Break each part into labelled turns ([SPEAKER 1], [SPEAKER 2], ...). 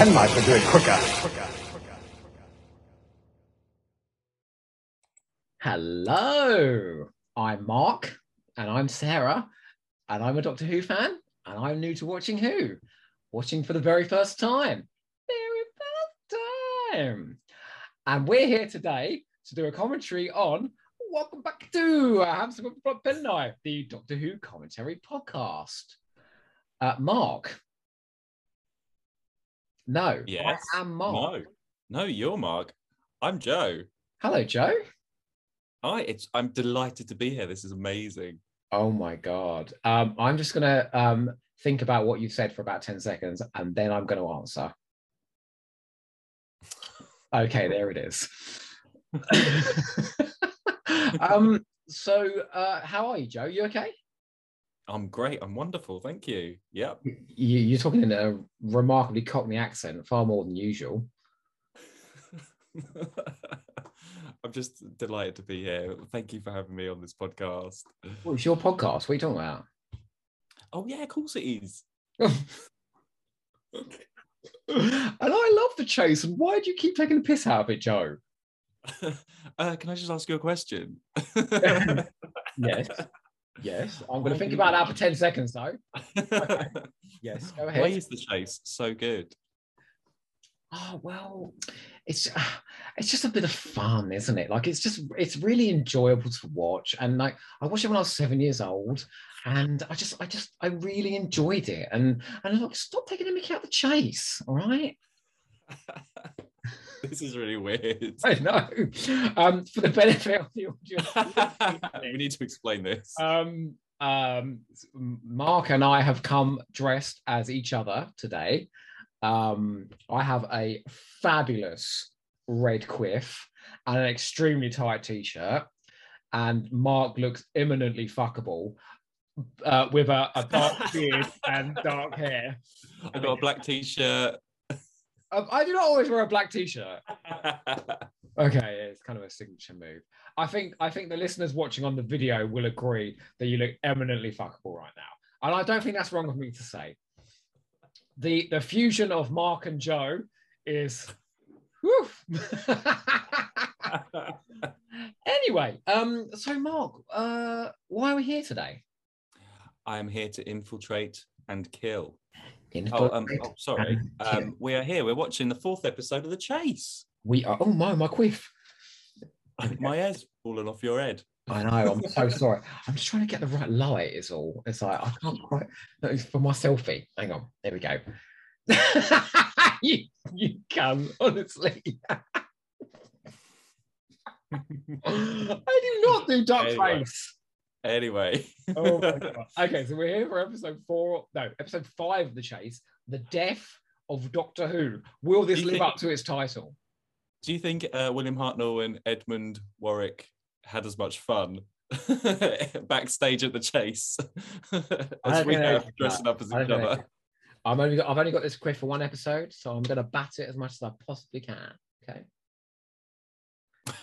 [SPEAKER 1] penknife would do it quicker.
[SPEAKER 2] Hello, I'm Mark, and I'm Sarah, and I'm a Doctor Who fan, and I'm new to watching Who, watching for the very first time. Very first time. And we're here today to do a commentary on Welcome Back to Hamster with a Blunt Penknife, the Doctor Who commentary podcast. Uh, Mark. No,
[SPEAKER 3] Yes.
[SPEAKER 2] I am Mark.
[SPEAKER 3] No, no, you're Mark. I'm Joe.
[SPEAKER 2] Hello, Joe.
[SPEAKER 3] Hi, it's I'm delighted to be here. This is amazing.
[SPEAKER 2] Oh my god. Um, I'm just gonna um, think about what you've said for about 10 seconds and then I'm gonna answer. Okay, there it is. um, so uh, how are you, Joe? You okay?
[SPEAKER 3] I'm great. I'm wonderful. Thank you. Yep.
[SPEAKER 2] You, you're talking in a remarkably Cockney accent, far more than usual.
[SPEAKER 3] I'm just delighted to be here. Thank you for having me on this podcast.
[SPEAKER 2] Well, it's your podcast. What are you talking about?
[SPEAKER 3] Oh yeah, of course it is.
[SPEAKER 2] and I love the chase. And why do you keep taking the piss out of it, Joe?
[SPEAKER 3] uh, can I just ask you a question?
[SPEAKER 2] Yes. Yes. I'm going to think about that for 10 seconds, though. Yes. Go ahead.
[SPEAKER 3] Why is the chase so good?
[SPEAKER 2] Oh well, it's uh, it's just a bit of fun, isn't it? Like it's just it's really enjoyable to watch, and like I watched it when I was seven years old, and I just I just I really enjoyed it, and and look, stop taking the mickey out of the chase, all right?
[SPEAKER 3] this is really weird.
[SPEAKER 2] I know. Um, for the benefit of the audience,
[SPEAKER 3] we need to explain this.
[SPEAKER 2] um, um, Mark and I have come dressed as each other today. Um, I have a fabulous red quiff and an extremely tight t-shirt, and Mark looks imminently fuckable uh, with a, a dark beard and dark hair.
[SPEAKER 3] I've got a black t-shirt.
[SPEAKER 2] Um, I do not always wear a black t-shirt. Okay, it's kind of a signature move. I think I think the listeners watching on the video will agree that you look eminently fuckable right now, and I don't think that's wrong of me to say. The the fusion of Mark and Joe is. anyway, um, so Mark, uh, why are we here today?
[SPEAKER 3] I am here to infiltrate and kill. Oh, um, oh, sorry. Um, we are here. We're watching the fourth episode of The Chase.
[SPEAKER 2] we are. Oh my, my quiff.
[SPEAKER 3] My hair's fallen off your head.
[SPEAKER 2] I know. I'm so sorry. I'm just trying to get the right light. Is all. It's like I can't quite. is For my selfie. Hang on. There we go. you, you can honestly. I do not do duck
[SPEAKER 3] Anyway.
[SPEAKER 2] face.
[SPEAKER 3] Anyway.
[SPEAKER 2] Oh my God. Okay, so we're here for episode four. No, episode five of the chase. The death of Doctor Who. Will this
[SPEAKER 3] Do you
[SPEAKER 2] live
[SPEAKER 3] think-
[SPEAKER 2] up to its title?
[SPEAKER 3] Do you think uh, William Hartnell and Edmund Warwick had as much fun backstage at the chase as we have dressing up as each other?
[SPEAKER 2] I'm only got, I've only got this quiff for one episode, so I'm going to bat it as much as I possibly can.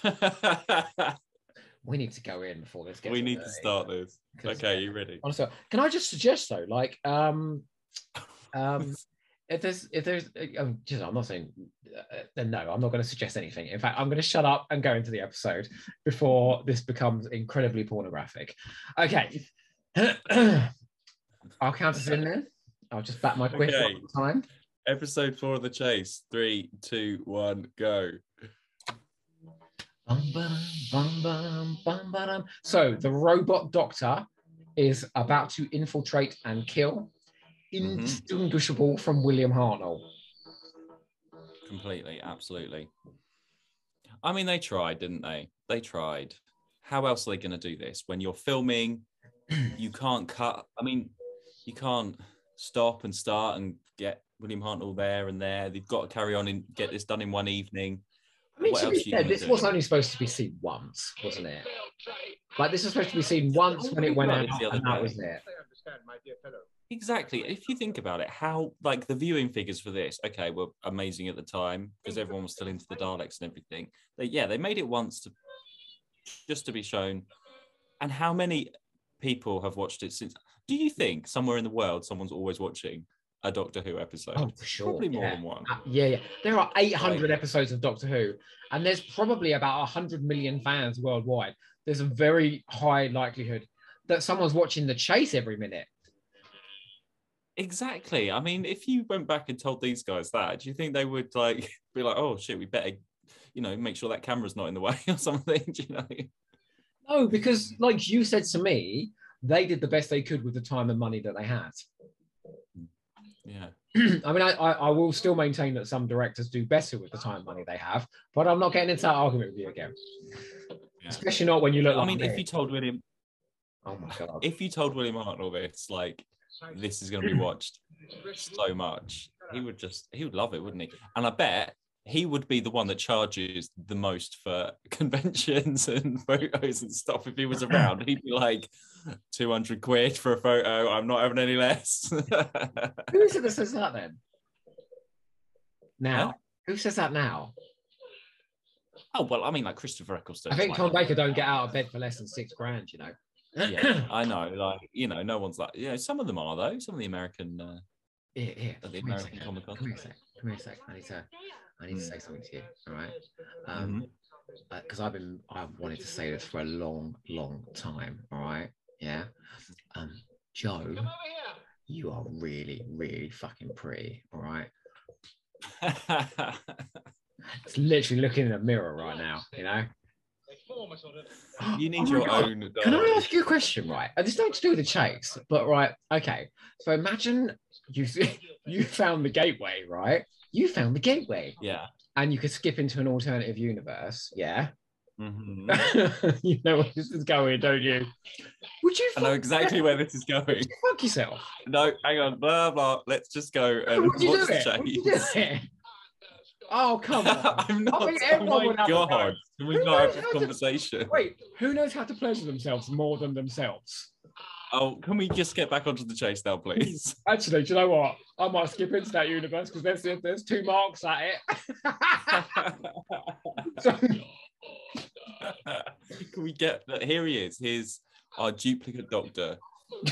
[SPEAKER 2] Okay. We need to go in before this gets.
[SPEAKER 3] we need to start this. Okay, you ready?
[SPEAKER 2] Honestly, can I just suggest though, like, um, um, if there's if there's, uh, um, just, I'm not saying, uh, no, I'm not going to suggest anything. In fact, I'm going to shut up and go into the episode before this becomes incredibly pornographic. Okay, I'll count us in then. I'll just bat my quiff
[SPEAKER 3] Okay.
[SPEAKER 2] time.
[SPEAKER 3] Episode four of the chase. Three, two, one, go.
[SPEAKER 2] So the robot doctor is about to infiltrate and kill,
[SPEAKER 3] Mhm.
[SPEAKER 2] indistinguishable from William Hartnell.
[SPEAKER 3] Completely, absolutely. I mean, they tried, didn't they? They tried. How else are they going to do this when you're filming? You can't cut. I mean, you can't stop and start and get William Hartnell there and there. They've got to carry on and get this done in one evening.
[SPEAKER 2] I mean, to be fair, this
[SPEAKER 3] do?
[SPEAKER 2] was only supposed to be seen once, wasn't it? Like this was supposed to be seen once when it went out,
[SPEAKER 3] the other
[SPEAKER 2] and that was it.
[SPEAKER 3] Exactly. If you think about it, how like the viewing figures for this, okay, were amazing at the time because everyone was still into the Daleks and everything. They, yeah, they made it once to just to be shown. And how many people have watched it since? Do you think somewhere in the world someone's always watching a Doctor Who episode.
[SPEAKER 2] Oh, for sure.
[SPEAKER 3] Probably more
[SPEAKER 2] yeah.
[SPEAKER 3] than one.
[SPEAKER 2] Uh, yeah, yeah. There are 800 episodes of Doctor Who, and there's probably about 100 million fans worldwide. There's a very high likelihood that someone's watching The Chase every minute.
[SPEAKER 3] Exactly. I mean, if you went back and told these guys that, do you think they would like be like, "Oh shit, we better, you know, make sure that camera's not in the way or something"? Do you know?
[SPEAKER 2] No, because like you said to me, they did the best they could with the time and money that they had.
[SPEAKER 3] Yeah.
[SPEAKER 2] I mean, I, I, I will still maintain that some directors do better with the time money they have, but I'm not getting into that argument with you again.
[SPEAKER 3] Yeah.
[SPEAKER 2] Especially not when you look
[SPEAKER 3] I
[SPEAKER 2] like
[SPEAKER 3] mean, if you told William,
[SPEAKER 2] Oh my god.
[SPEAKER 3] if you told William Hartnell this, like, this is going to be watched so much, he would just, he would love it, wouldn't he? And I bet he would be the one that charges the most for conventions and photos and stuff if he was around. He'd be like, 200 quid for a photo. I'm not having any less.
[SPEAKER 2] Who is it that says that then? Now,
[SPEAKER 3] Huh?
[SPEAKER 2] who says that now?
[SPEAKER 3] oh, well, I mean, like Christopher Eccleston.
[SPEAKER 2] I think Tom Baker don't get out of bed for less than six grand. You know.
[SPEAKER 3] yeah, I know. Like, you know, no one's like, you know, some of them are though. Some of the American. Uh,
[SPEAKER 2] yeah.
[SPEAKER 3] At the
[SPEAKER 2] Come here a
[SPEAKER 3] American. Comic Con.
[SPEAKER 2] Come here a sec. Come here a sec. I need to. I need to say something to you. All right. Um, because I've been. I've wanted to say this for a long, long time. All right. Yeah. Um, Joe, you are really, really fucking pretty. All right. It's literally looking in a mirror right now. You know.
[SPEAKER 3] you need
[SPEAKER 2] Oh
[SPEAKER 3] your
[SPEAKER 2] God.
[SPEAKER 3] own.
[SPEAKER 2] Can I
[SPEAKER 3] uh,
[SPEAKER 2] ask you a question, right? And it's not to do with the chase, but right, okay. So imagine you you found the gateway, right? You found the gateway,
[SPEAKER 3] Yeah.
[SPEAKER 2] and you could skip into an alternative universe. Yeah,
[SPEAKER 3] Mhm.
[SPEAKER 2] you know where this is going, don't you? Would you?
[SPEAKER 3] I know exactly where this is going.
[SPEAKER 2] You fuck yourself?
[SPEAKER 3] No, hang on. Blah blah. Let's just go and
[SPEAKER 2] Would you
[SPEAKER 3] watch
[SPEAKER 2] do
[SPEAKER 3] the
[SPEAKER 2] it? Would you do it? Oh come on!
[SPEAKER 3] I'm not.
[SPEAKER 2] mean,
[SPEAKER 3] oh my god! Can we
[SPEAKER 2] Who
[SPEAKER 3] not have this
[SPEAKER 2] how to-
[SPEAKER 3] conversation?
[SPEAKER 2] Wait, who knows how to pleasure themselves more than themselves?
[SPEAKER 3] Oh, can we just get back onto the chase now, please?
[SPEAKER 2] Actually, do you know what? I might skip into that universe because there's there's two marks at it. So-
[SPEAKER 3] can we get that? Here he is. Here's our duplicate doctor.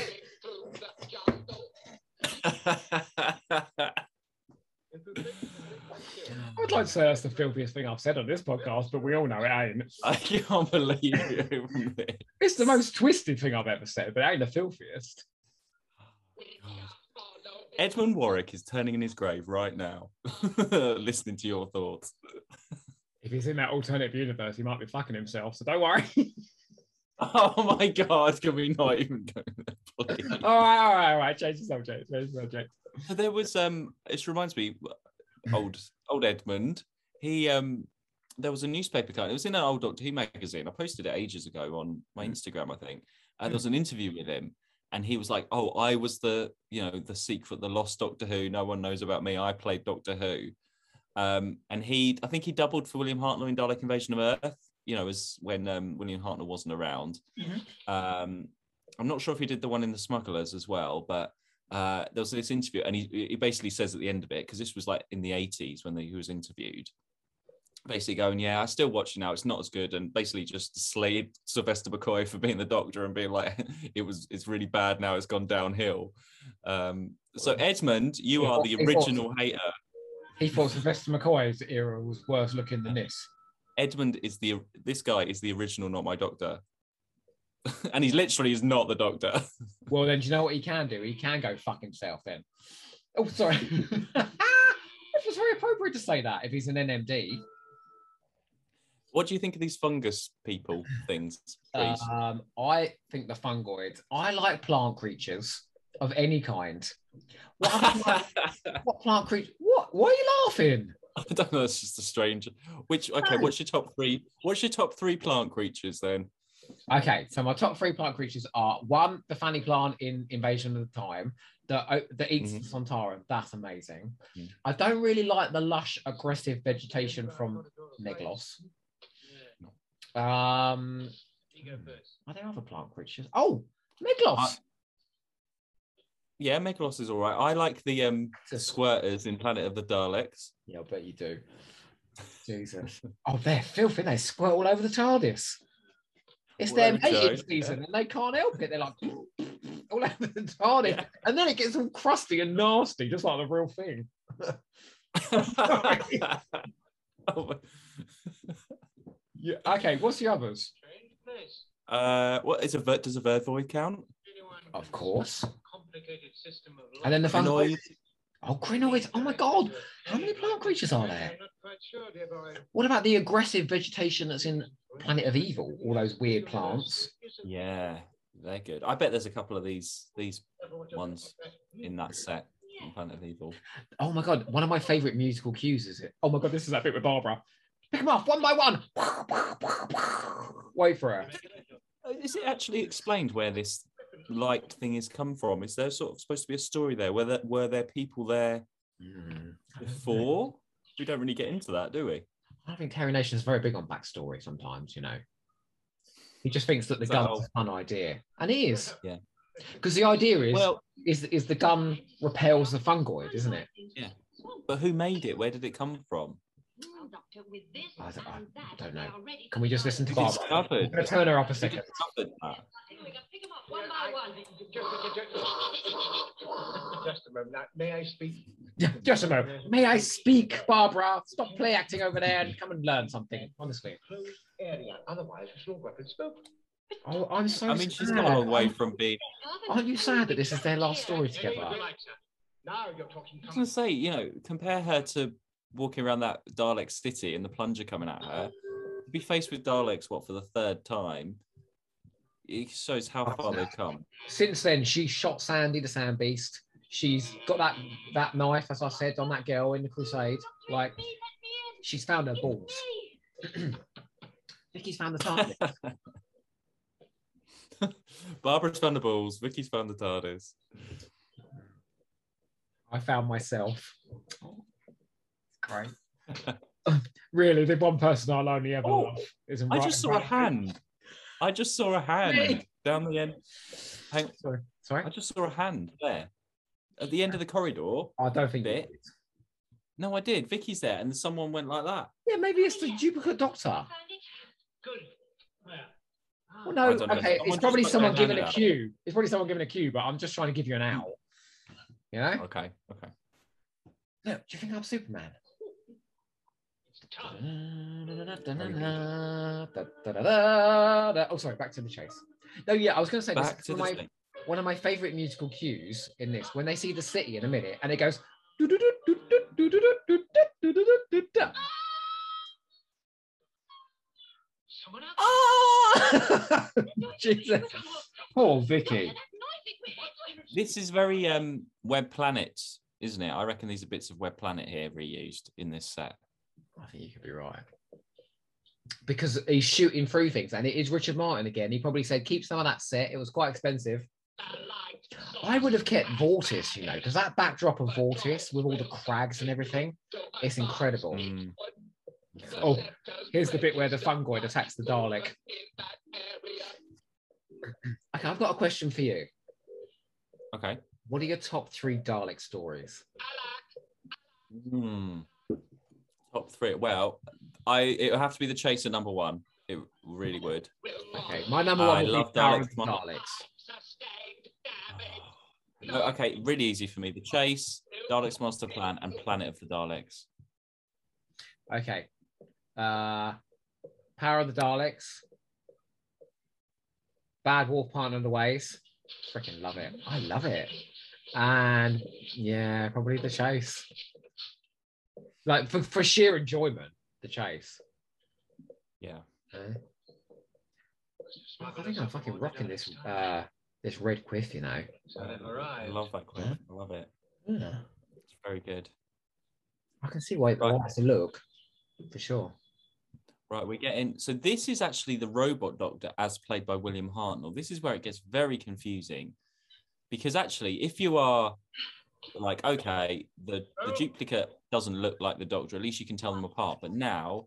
[SPEAKER 2] I'd like to say that's the filthiest thing I've said on this podcast, but we all know it ain't.
[SPEAKER 3] I can't believe you.
[SPEAKER 2] It's the most twisted thing I've ever said, but it ain't the filthiest.
[SPEAKER 3] Edmund Warwick is turning in his grave right now, listening to your thoughts.
[SPEAKER 2] If he's in that alternative universe, he might be fucking himself, so don't worry.
[SPEAKER 3] Oh my god, can we not even go there, please?
[SPEAKER 2] all right, all right, all right. Change the subject. Change the subject.
[SPEAKER 3] So there was um it reminds me old old Edmund. He um there was a newspaper cut. It was in an old Doctor Who magazine. I posted it ages ago on my Instagram, I think. And there was an interview with him, and he was like, "Oh, I was the you know the secret, the lost Doctor Who. No one knows about me. I played Doctor Who." Um, and he, I think he doubled for William Hartnell in Dalek Invasion of Earth. You know, as when um, William Hartnell wasn't around. Um, I'm not sure if he did the one in the Smugglers as well, but uh, there was this interview, and he, he basically says at the end of it because this was like in the 80s when he was interviewed, basically going, "Yeah, I still watch it now. It's not as good," and basically just slayed Sylvester McCoy for being the Doctor and being like, "It was, it's really bad now. It's gone downhill." Um, so Edmund, you
[SPEAKER 2] He
[SPEAKER 3] are the
[SPEAKER 2] he
[SPEAKER 3] original hater.
[SPEAKER 2] He thought Sylvester McCoy's era was worse looking than this.
[SPEAKER 3] Edmund is the this guy is the original, not my Doctor, and he literally is not the Doctor.
[SPEAKER 2] Well, then, do you know what he can do? He can go fuck himself then. Oh, sorry. it was very appropriate to say that if he's an NMD.
[SPEAKER 3] What do you think of these fungus people things?
[SPEAKER 2] Um, I think the fungoids. I like plant creatures of any kind. What, plant- what plant creature? What? Why are you laughing?
[SPEAKER 3] I don't know. It's just a strange. Which okay? What's your top three? What's your top three plant creatures then?
[SPEAKER 2] Okay, so my top three plant creatures are one, the fanny plant in Invasion of the Time that uh, that eats the Sontaran. That's amazing.
[SPEAKER 3] Mm.
[SPEAKER 2] I don't really like the lush, aggressive vegetation from Meglos. Um, are there other plant creatures? Oh, Meglos.
[SPEAKER 3] I- Yeah, Meglos is all right. I like the um squirters in Planet of the Daleks.
[SPEAKER 2] yeah, I bet you do. Jesus. Oh, they're filthy. They squirt all over the TARDIS. It's their mating
[SPEAKER 3] so,
[SPEAKER 2] season and they can't help it. They're like, all over the TARDIS,
[SPEAKER 3] Yeah.
[SPEAKER 2] and then it gets all crusty and nasty, just like the real thing.
[SPEAKER 3] Oh
[SPEAKER 2] Yeah. Okay. What's the others?
[SPEAKER 3] uh, what is a ver- does a vervoid count?
[SPEAKER 2] Of course. And then the fun.
[SPEAKER 3] Krynoid.
[SPEAKER 2] Oh, Krynoids! Oh my god! How many plant creatures are there? What about the aggressive vegetation that's in Planet of Evil? All those weird plants.
[SPEAKER 3] Yeah, they're good. I bet there's a couple of these these ones in that set on Planet of Evil.
[SPEAKER 2] Oh my god! One of my favorite musical cues is it? Oh my god! This is that bit with Barbara. Pick them off one by one. Wait for her.
[SPEAKER 3] Uh, Is it actually explained where this light thing has come from? Is there sort of supposed to be a story there? Were there were there people there
[SPEAKER 2] Hmm.
[SPEAKER 3] before? We don't really get into that, do we?
[SPEAKER 2] I think Terry Nation is very big on backstory sometimes, you know. He just thinks that the
[SPEAKER 3] So-
[SPEAKER 2] gun's oh. a fun idea. And it is.
[SPEAKER 3] Yeah.
[SPEAKER 2] Because the idea is,
[SPEAKER 3] Well,
[SPEAKER 2] is is the gun repels the fungoid, isn't it? Yeah.
[SPEAKER 3] But who made it? Where did it come from?
[SPEAKER 2] I don't, I don't know. Can we just listen to
[SPEAKER 3] It's
[SPEAKER 2] Barbara? I'm going to turn her up a second.
[SPEAKER 3] discovered that?
[SPEAKER 1] Just a moment. May I speak?
[SPEAKER 2] Just a moment. May I speak, Barbara? Stop play acting over there and come and learn something, honestly.
[SPEAKER 1] Closed area. Otherwise, it's no weapon spoken.
[SPEAKER 2] Oh, I'm so
[SPEAKER 3] I mean, she's
[SPEAKER 2] sad.
[SPEAKER 3] come a long way from being.
[SPEAKER 2] Aren't you sad that this is their last story together?
[SPEAKER 1] Now you're talking.
[SPEAKER 3] I was going to say, you know, compare her to walking around that Dalek city and the plunger coming at her. To be faced with Daleks, what for the third time? It shows how far they've come.
[SPEAKER 2] Since then, she shot Sandy the Sand Beast. She's got that that knife, as I said, on that girl in the Crusade. Like, she's found her balls. Vicky's found the target.
[SPEAKER 3] Barbara's found the balls. Vicky's found the TARDIS.
[SPEAKER 2] I found myself. Great. really, the one person I'll only ever
[SPEAKER 3] Oh,
[SPEAKER 2] love is
[SPEAKER 3] I just saw a hand. I just saw a hand
[SPEAKER 2] Really?
[SPEAKER 3] down the end. Hang,
[SPEAKER 2] Sorry, sorry.
[SPEAKER 3] I just saw a hand there at the end of the corridor.
[SPEAKER 2] I don't think.
[SPEAKER 3] Bit. No, I did. Vicky's there, and someone went like that.
[SPEAKER 2] Yeah, maybe it's the duplicate doctor.
[SPEAKER 1] Good.
[SPEAKER 2] Well, no, okay,
[SPEAKER 3] Someone
[SPEAKER 2] it's probably someone giving a
[SPEAKER 3] out.
[SPEAKER 2] cue. It's probably someone giving a cue, but I'm just trying to give you an out. You know?
[SPEAKER 3] Okay, okay.
[SPEAKER 2] Look, do you think I'm Superman? Oh, sorry, back to the chase. No, yeah, I was going to say
[SPEAKER 3] Back
[SPEAKER 2] is
[SPEAKER 3] to the
[SPEAKER 2] of, my,
[SPEAKER 3] thing.
[SPEAKER 2] One of my favorite musical cues in this when they see the city in a minute and it goes.
[SPEAKER 1] Someone else.
[SPEAKER 2] Ah! Jesus. Poor Vicky.
[SPEAKER 3] This is very um Web Planet, isn't it? I reckon these are bits of Web Planet here reused in this set.
[SPEAKER 2] I think you could be right. Because he's shooting through things, and it is Richard Martin again. He probably said, keep some of that set. It was quite expensive. I would have kept Vortis, you know, because that backdrop of Vortis with all the crags and everything, it's incredible.
[SPEAKER 3] Mm.
[SPEAKER 2] Oh, here's the bit where the fungoid attacks the Dalek. Okay, I've got a question for you.
[SPEAKER 3] Okay.
[SPEAKER 2] What are your top three Dalek stories?
[SPEAKER 3] Hmm. Top three. Well, I it would have to be the Chaser number one. It really would.
[SPEAKER 2] Okay, my number
[SPEAKER 3] I
[SPEAKER 2] one would
[SPEAKER 3] love
[SPEAKER 2] be Power of
[SPEAKER 3] Daleks.
[SPEAKER 2] Daleks.
[SPEAKER 3] No, okay, really easy for me. The Chase, Daleks Master Plan, and Planet of the Daleks.
[SPEAKER 2] Okay. Uh Power of the Daleks. Bad Wolf Parting of the Ways. Freaking love it. I love it. And yeah, probably the chase. Like for, for sheer enjoyment, the chase.
[SPEAKER 3] Yeah.
[SPEAKER 2] Uh, I think I'm fucking rocking this uh this red quiff, you know.
[SPEAKER 3] I love that quote. I love it.
[SPEAKER 2] Yeah.
[SPEAKER 3] It's very good.
[SPEAKER 2] I can see why it
[SPEAKER 3] Right.
[SPEAKER 2] likes to look for sure.
[SPEAKER 3] Right, we're getting so this is actually the robot doctor as played by William Hartnell. This is where it gets very confusing because actually, if you are like, okay, the, the duplicate doesn't look like the doctor, at least you can tell them apart. But now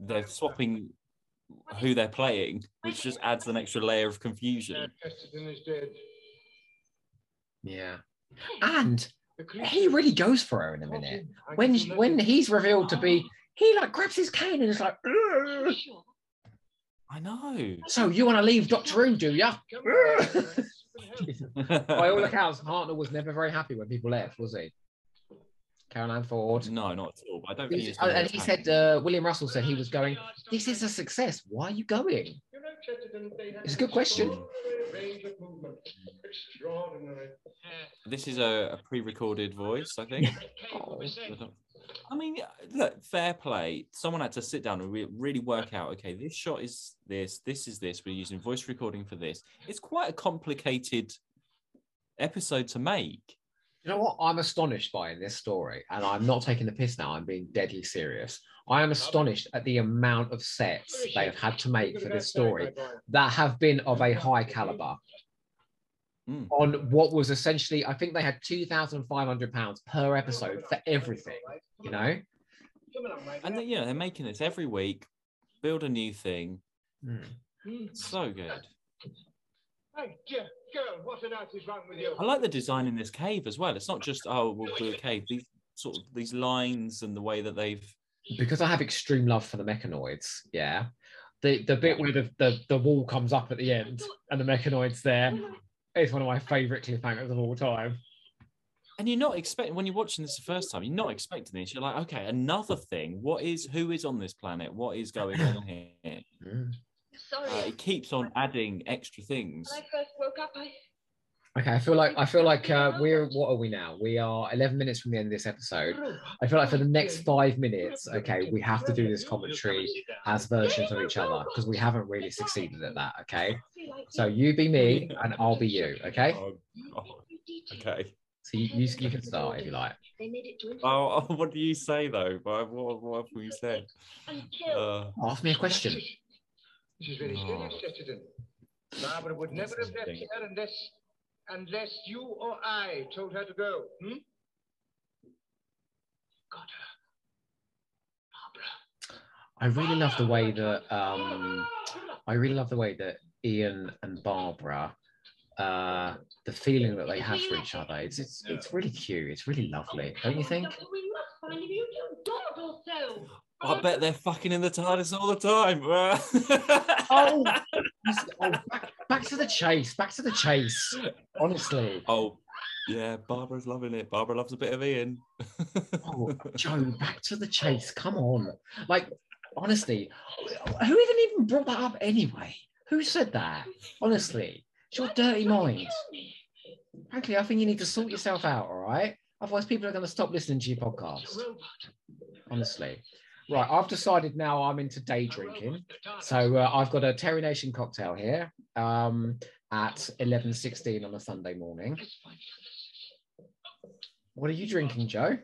[SPEAKER 3] they're swapping who they're playing, which just adds an extra layer of confusion.
[SPEAKER 2] Yeah. And he really goes for her in a minute. When when he's revealed to be, he like grabs his cane and is like, "Ugh."
[SPEAKER 3] I know.
[SPEAKER 2] so you want to leave Doctor Who, do ya? By all accounts, Hartnell was never very happy when people left, was he? Carole Ann Ford.
[SPEAKER 3] no, not at all. I don't think
[SPEAKER 2] He-
[SPEAKER 3] he's
[SPEAKER 2] oh, and he said, uh, William Russell said he was going, This is a success. Why are you going?
[SPEAKER 1] You know, Chesterton, they had
[SPEAKER 2] It's a good question.
[SPEAKER 1] extraordinary Range of movement. Extraordinary.
[SPEAKER 3] this is a, a pre-recorded voice. I think.
[SPEAKER 2] Oh.
[SPEAKER 3] I mean, look, fair play. Someone had to sit down and re- really work out. Okay, this shot is this. This is this. We're using voice recording for this. It's quite a complicated episode to make.
[SPEAKER 2] You know what? I'm astonished by in this story, and I'm not taking the piss now. I'm being deadly serious. I am astonished at the amount of sets they have had to make for this story that have been of a high caliber.
[SPEAKER 3] Mm.
[SPEAKER 2] On what was essentially, I think they had two thousand five hundred pounds per episode for everything. You know,
[SPEAKER 3] And they, you know, they're making this every week. Build a new thing.
[SPEAKER 2] Hmm.
[SPEAKER 3] So good.
[SPEAKER 1] My dear girl, what on earth is wrong with you?
[SPEAKER 3] I like the design in this cave as well. It's not just oh, we'll do a cave. These sort of these lines and the way that they've
[SPEAKER 2] because I have extreme love for the mechanoids. Yeah, the the bit where the, the the wall comes up at the end and the mechanoids there is one of my favourite cliffhangers of all time.
[SPEAKER 3] and you're not expecting when you're watching this the first time, you're not expecting this. You're like, okay, another thing. What is who is on this planet? What is going on here?
[SPEAKER 2] Mm.
[SPEAKER 4] Sorry.
[SPEAKER 3] Uh, it keeps on adding extra things.
[SPEAKER 4] when I first woke up, I
[SPEAKER 2] Okay, I feel like I feel like uh, we're what are we now? We are eleven minutes from the end of this episode. I feel like for the next five minutes, okay, we have to do this commentary as versions of each other because we haven't really succeeded at that. Okay, so you be me and I'll be you. Okay,
[SPEAKER 3] Oh, Okay.
[SPEAKER 2] so you you, you can start if you like.
[SPEAKER 4] They made it to
[SPEAKER 3] Oh, oh, what do you say though? What, what, what have we said? Uh,
[SPEAKER 2] Ask me a question.
[SPEAKER 1] This is very serious,
[SPEAKER 3] Oh.
[SPEAKER 1] Chesterton. Barbara would never have left
[SPEAKER 3] Interesting.
[SPEAKER 1] here unless, unless you or I told her to go. Hmm? Got her. Barbara.
[SPEAKER 2] I really love the way that um, I really love the way that Ian and Barbara, uh, the feeling that they have for each other. It's it's it's really cute. It's really lovely, don't you think?
[SPEAKER 4] We must find you two adorable so.
[SPEAKER 3] I bet they're fucking in the TARDIS all the time.
[SPEAKER 2] Oh, oh, back, back to the chase. Back to the chase. Honestly.
[SPEAKER 3] Oh, yeah, Barbara's loving it. Barbara loves a bit of Ian.
[SPEAKER 2] Oh, Joe, back to the chase. Come on. Like, honestly, who even even brought that up anyway? Who said that? Honestly, it's your dirty mind. Frankly, I think you need to sort yourself out, all right? Otherwise, people are going to stop listening to your podcast. Honestly. Right, I've decided now I'm into day drinking. So uh, I've got a Terry Nation cocktail here um, at 11.16 on a Sunday morning. What are you drinking, Joe?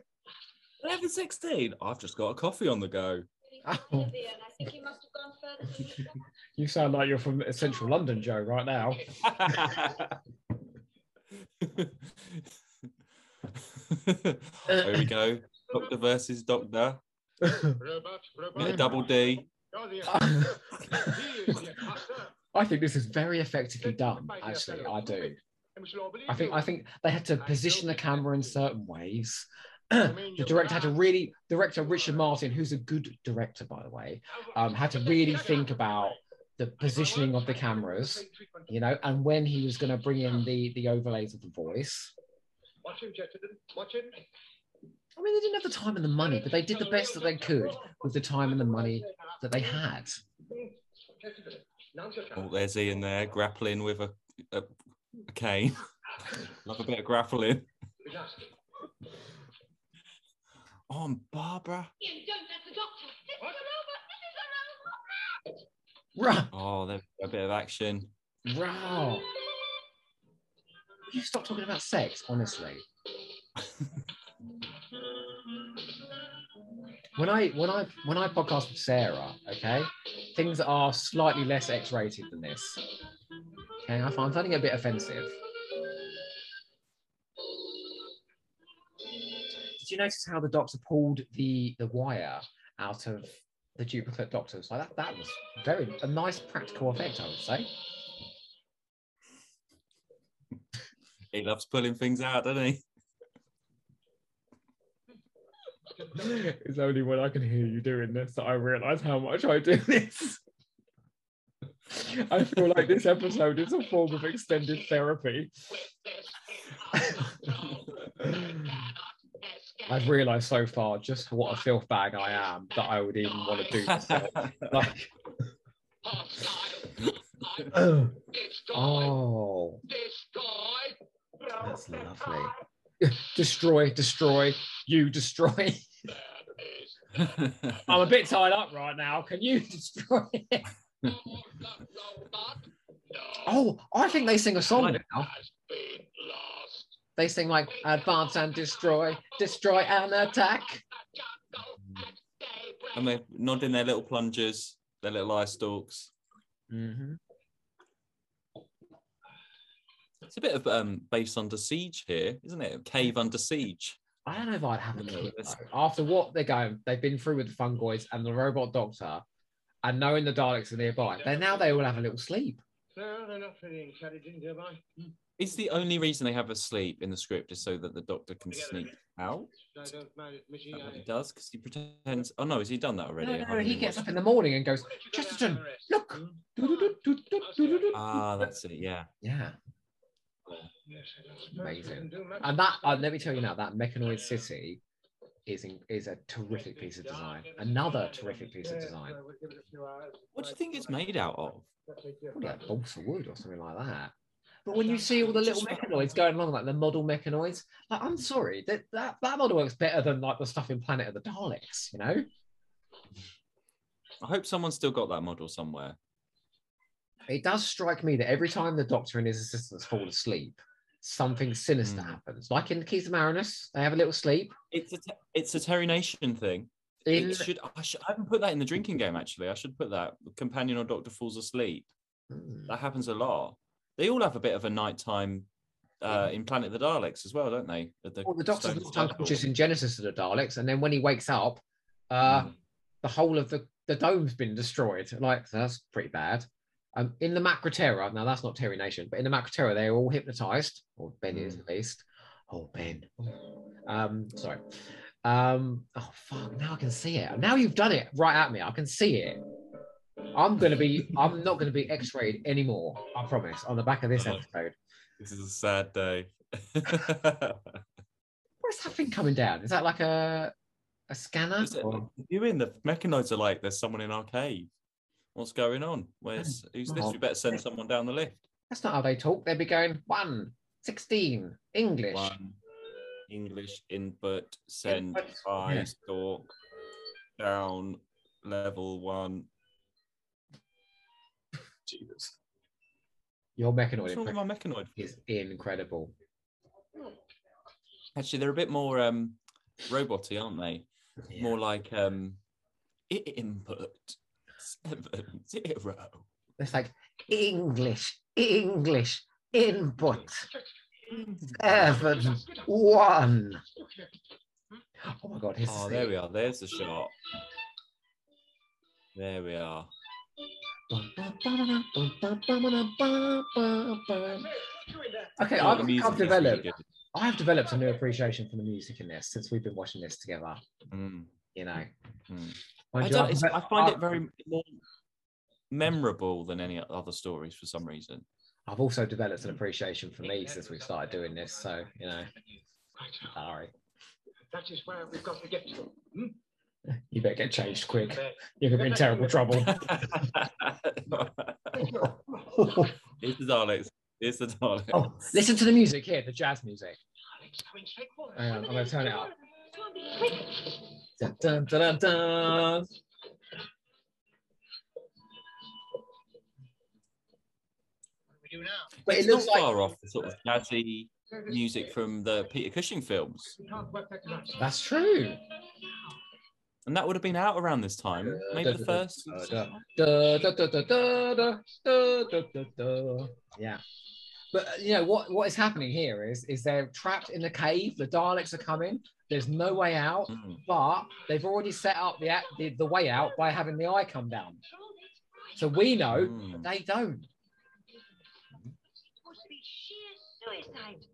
[SPEAKER 3] 11.16? I've just got a coffee on the go.
[SPEAKER 2] Oh.
[SPEAKER 4] Vivian, I think you must have gone further than you thought.
[SPEAKER 2] You sound like you're from central London, Joe, right now.
[SPEAKER 3] there we go. Doctor versus Doctor.
[SPEAKER 1] Robot, robot.
[SPEAKER 3] Yeah, double D.
[SPEAKER 1] You're the- He is the imposter.
[SPEAKER 2] I think this is very effectively done. Actually, I do.
[SPEAKER 1] And we shall all believe
[SPEAKER 2] I think. I think they had to position the camera in certain ways. the director had to really director Richard Martin, who's a good director by the way, um, had to really think about the positioning of the cameras, you know, and when he was going to bring in the the overlays of the voice.
[SPEAKER 1] Watch him, Chesterton. Watch him.
[SPEAKER 2] I mean, they didn't have the time and the money, but they did the best that they could with the time and the money that they had.
[SPEAKER 1] Chesterton, now's your
[SPEAKER 3] Oh, there's Ian there grappling with a, a, a cane. Love a bit of grappling. Oh, and Barbara.
[SPEAKER 4] Ian, don't let the doctor. This
[SPEAKER 1] What?
[SPEAKER 4] is a robot. This is a.
[SPEAKER 2] Rah,
[SPEAKER 3] Oh, there's a bit of action.
[SPEAKER 2] rah. Will You stop talking about sex, honestly. when I when I when I podcast with Sarah, okay, things are slightly less X-rated than this. Okay, I find it a bit offensive. Did you notice how the doctor pulled the the wire out of the duplicate doctors? Like that, that was very a nice practical effect, I would say.
[SPEAKER 3] He loves pulling things out, doesn't he?
[SPEAKER 2] It's only when I can hear you doing this that I realise how much I do this. I feel like this episode is a form of extended therapy. I've realised so far just what a filth bag I am that I would even want to do this. Like, oh, that's lovely. Destroy, destroy, you destroy. I'm a bit tied up right now. Can you destroy it? Oh, I think they sing a song now. They sing like advance and destroy, destroy and attack.
[SPEAKER 3] and they're nodding their little plungers, their little eye stalks.
[SPEAKER 2] Mm-hmm.
[SPEAKER 3] It's a bit of um, base under siege here, isn't it? Cave under siege.
[SPEAKER 2] I don't know if I'd have a
[SPEAKER 3] No,
[SPEAKER 2] kid though. after what they're going. They've been through with the fungoids and the robot doctor, and knowing the Daleks are nearby. Then now they all have a little sleep.
[SPEAKER 1] No, they're not very intelligent, am I?
[SPEAKER 3] Is the only reason they have a sleep in the script is so that the doctor can
[SPEAKER 1] Together.
[SPEAKER 3] sneak out?
[SPEAKER 1] I don't mind admitting
[SPEAKER 3] Is that what he does because he pretends. Oh no, has he done that already?
[SPEAKER 2] No,
[SPEAKER 3] I
[SPEAKER 2] no, he gets up in the morning and goes,
[SPEAKER 1] Why don't you go
[SPEAKER 2] Chesterton,
[SPEAKER 1] down and rest,
[SPEAKER 2] look.
[SPEAKER 1] hmm?
[SPEAKER 3] Ah, that's it. Yeah.
[SPEAKER 2] Yeah, Amazing.
[SPEAKER 1] can do much.
[SPEAKER 2] and that uh, let me tell you now that Mechanoid City is in, is a terrific piece of design. Another terrific piece of design.
[SPEAKER 1] well, we'll give it a few hours.
[SPEAKER 3] What do you think it's made out of?
[SPEAKER 1] That's it, yeah.
[SPEAKER 2] Probably like balsa wood or something like that. But when you see all the little mechanoids going along, like the model mechanoids, like I'm sorry, that, that that model works better than like the stuff in Planet of the Daleks, you know?
[SPEAKER 3] I hope someone's still got that model somewhere.
[SPEAKER 2] It does strike me that every time the Doctor and his assistants fall asleep, something sinister
[SPEAKER 3] Mm.
[SPEAKER 2] happens. Like in the Keys of Marinus, they have a little sleep.
[SPEAKER 3] It's a te- it's a Terry Nation thing.
[SPEAKER 2] In
[SPEAKER 3] It should I, should I haven't put that in the drinking game actually. I should put that. Companion or Doctor falls asleep.
[SPEAKER 2] Mm.
[SPEAKER 3] That happens a lot. They all have a bit of a nighttime uh, in Planet of the Daleks as well, don't they? At
[SPEAKER 2] well, the Doctor's not unconscious in Genesis of the Daleks, and then when he wakes up, uh,
[SPEAKER 3] Mm.
[SPEAKER 2] the whole of the, the dome's been destroyed. Like that's pretty bad. Um, in the Macra Terror, now that's not Terry Nation, but in the Macra Terror, they're all hypnotized, or Ben is
[SPEAKER 3] Mm.
[SPEAKER 2] at least. Oh, Ben. Um, sorry. Um, oh fuck, now I can see it. Now you've done it right at me. I can see it. I'm gonna be I'm not gonna be X-rayed anymore, I promise, on the back of this
[SPEAKER 3] Uh-huh.
[SPEAKER 2] episode.
[SPEAKER 3] This is a sad day.
[SPEAKER 2] Where's that thing coming down? Is that like a a scanner?
[SPEAKER 3] It- you in the mechanoids are like there's someone in our cave. What's going on? Where's who's this? We better send someone down the lift.
[SPEAKER 2] That's not how they talk. They'd be going one, 16, English.
[SPEAKER 3] One English input send
[SPEAKER 2] Input,
[SPEAKER 3] I
[SPEAKER 2] yeah.
[SPEAKER 3] stalk down level one. Jesus.
[SPEAKER 2] Your mechanoid
[SPEAKER 3] What's wrong with
[SPEAKER 2] impression
[SPEAKER 3] my mechanoid?
[SPEAKER 2] is incredible.
[SPEAKER 3] Actually, they're a bit more um roboty, aren't they?
[SPEAKER 2] Yeah.
[SPEAKER 3] More like um i- input seven zero.
[SPEAKER 2] It's like English, English, input, seven, one. Oh my god,
[SPEAKER 3] Oh, there we are. There's the shot. There we are.
[SPEAKER 2] Okay, I've, I've developed. I've developed a new appreciation for the music in this since we've been watching this together.
[SPEAKER 3] Mm,
[SPEAKER 2] You know,
[SPEAKER 3] mm.
[SPEAKER 2] Mind
[SPEAKER 3] I, don't,
[SPEAKER 2] I've
[SPEAKER 3] it's, I find
[SPEAKER 2] I-
[SPEAKER 3] it very more memorable than any other stories for some reason.
[SPEAKER 2] I've also developed an appreciation for me since we've started doing this. So you know, sorry,
[SPEAKER 1] that is where we've got to get to. Hmm?
[SPEAKER 2] you better get changed quick. You're gonna be in terrible trouble.
[SPEAKER 3] Here's the Daleks. Here's the Daleks.
[SPEAKER 2] oh, listen to the music here, the jazz music.
[SPEAKER 1] Alex, going straight for.
[SPEAKER 2] Hang on, I'm gonna turn it up. Dun, dun, dun, dun, dun.
[SPEAKER 1] now.
[SPEAKER 2] But it looks
[SPEAKER 3] not
[SPEAKER 2] like...
[SPEAKER 3] off the sort of jazzy music from the Peter Cushing films.
[SPEAKER 2] That's true.
[SPEAKER 3] And that would have been out around this time, maybe the first.
[SPEAKER 2] Yeah. But uh, you know what? What is happening here is is they're trapped in the cave. The Daleks are coming. There's no way out,
[SPEAKER 3] Mm.
[SPEAKER 2] but they've already set up the the, the way out by having the eye come down. So we know
[SPEAKER 3] Mm.
[SPEAKER 2] they don't.
[SPEAKER 4] Supposed to be sheer suicide.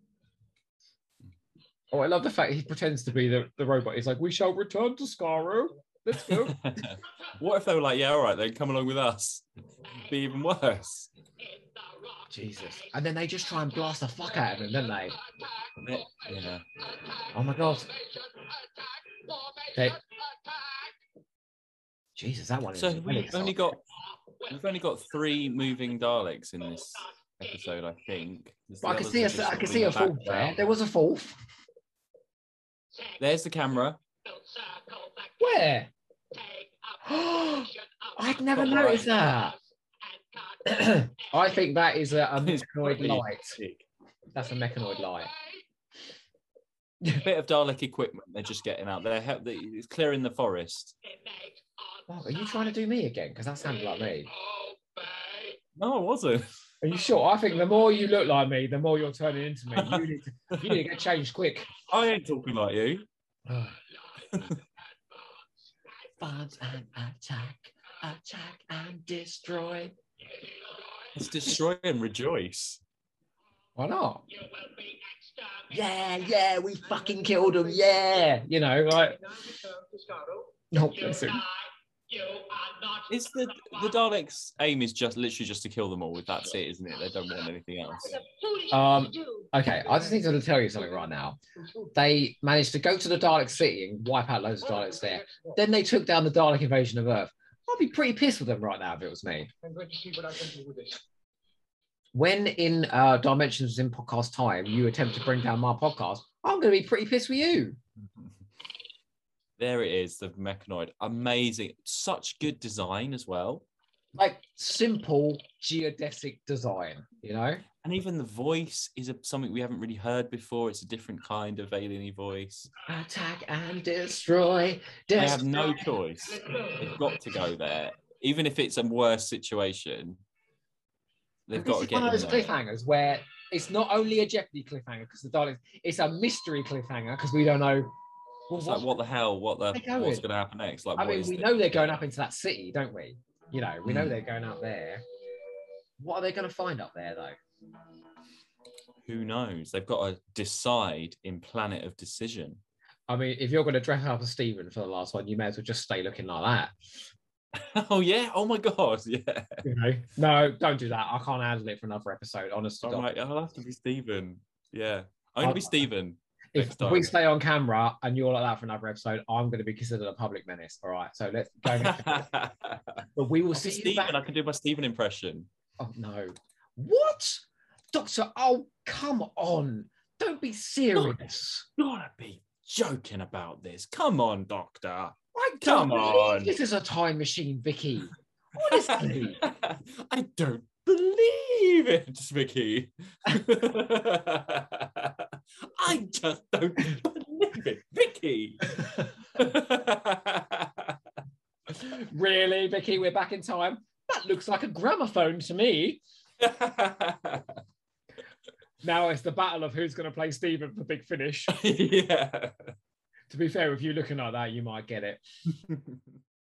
[SPEAKER 2] Oh, I love the fact he pretends to be the, the robot. He's like, "We shall return to Skaro." Let's go.
[SPEAKER 3] what if they were like, yeah, all right, then come along with us? Be even worse.
[SPEAKER 2] Jesus. And then they just try and blast the fuck out of him, don't they?
[SPEAKER 3] Yeah.
[SPEAKER 2] Oh my god. They... Jesus, that one is
[SPEAKER 3] So we've only got we've only got three moving Daleks in this episode, I think. There's the
[SPEAKER 2] But I can see a, I can see a fourth there. There was a fourth.
[SPEAKER 3] There's the camera.
[SPEAKER 2] Where? I'd never noticed that. I think that is a, a mechanoid light. That's a mechanoid light.
[SPEAKER 3] bit of Dalek equipment they're just getting out there. Help- they- It's clearing the forest.
[SPEAKER 2] Oh, are you trying to do me again? Because that sounded like me.
[SPEAKER 3] No, I wasn't.
[SPEAKER 2] Are you sure? I think the more you look like me, the more you're turning into me. You need to, you need to get changed quick.
[SPEAKER 3] I ain't talking like you.
[SPEAKER 2] Funds and attack, attack and destroy.
[SPEAKER 3] Let's destroy and rejoice.
[SPEAKER 2] Why not? Yeah, yeah, we fucking killed him. Yeah, you know, like. No, listen.
[SPEAKER 3] Is the the Daleks' aim is just literally just to kill them all? That's it, isn't it? They don't want anything else.
[SPEAKER 2] Um, Okay, I just need to tell you something right now. They managed to go to the Dalek city and wipe out loads of Daleks there. Then they took down the Dalek invasion of Earth. I'd be pretty pissed with them right now if it was me.
[SPEAKER 1] I'm going to see what I can do with this.
[SPEAKER 2] When in uh, Dimensions in podcast time, you attempt to bring down my podcast, I'm going to be pretty pissed with you.
[SPEAKER 3] There it is, the mechanoid. Amazing. Such good design as well.
[SPEAKER 2] Like simple geodesic design, you know?
[SPEAKER 3] And even the voice is a, something we haven't really heard before. It's a different kind of alien voice.
[SPEAKER 2] Attack and destroy.
[SPEAKER 3] They
[SPEAKER 2] destroy.
[SPEAKER 3] have no choice. They've got to go there. Even if it's a worse situation, they've
[SPEAKER 2] This
[SPEAKER 3] got to
[SPEAKER 2] is
[SPEAKER 3] get
[SPEAKER 2] one of those
[SPEAKER 3] there.
[SPEAKER 2] cliffhangers where it's not only a Jeopardy cliffhanger because the Daleks, it's a mystery cliffhanger because we don't know. Well,
[SPEAKER 3] It's like, what the hell? What the?
[SPEAKER 2] Where they
[SPEAKER 3] What's
[SPEAKER 2] going?
[SPEAKER 3] going to happen next? Like,
[SPEAKER 2] I mean, we
[SPEAKER 3] this?
[SPEAKER 2] know they're going up into that city, don't we? You know, we know
[SPEAKER 3] Mm.
[SPEAKER 2] they're going up there. What are they going to find up there, though?
[SPEAKER 3] Who knows? They've got to decide in Planet of Decision.
[SPEAKER 2] I mean, if you're going to dress up as Stephen for the last one, you may as well just stay looking like that.
[SPEAKER 3] oh yeah! Oh my god! Yeah.
[SPEAKER 2] You know? No, don't do that. I can't handle it for another episode. Honestly,
[SPEAKER 3] I'll have to be Stephen. Yeah, I'm gonna be Stephen.
[SPEAKER 2] If, we stay on camera and you're like that for another episode, I'm going to be considered a public menace. All right, so let's go. but we will
[SPEAKER 3] I'll
[SPEAKER 2] see
[SPEAKER 3] Stephen.
[SPEAKER 2] back.
[SPEAKER 3] I can do my Stephen impression.
[SPEAKER 2] Oh no! What, Doctor? Oh come on! Don't be serious.
[SPEAKER 3] You gotta be joking about this. Come on, Doctor.
[SPEAKER 2] I
[SPEAKER 3] Come on.
[SPEAKER 2] this is a time machine, Vicky. Honestly.
[SPEAKER 3] I don't believe it, Vicky. I just don't believe it, Vicky.
[SPEAKER 2] really, Vicky? We're back in time. That looks like a gramophone to me. Now it's the battle of who's going to play Stephen for Big Finish.
[SPEAKER 3] yeah.
[SPEAKER 2] to be fair, if you looking like that, you might get it.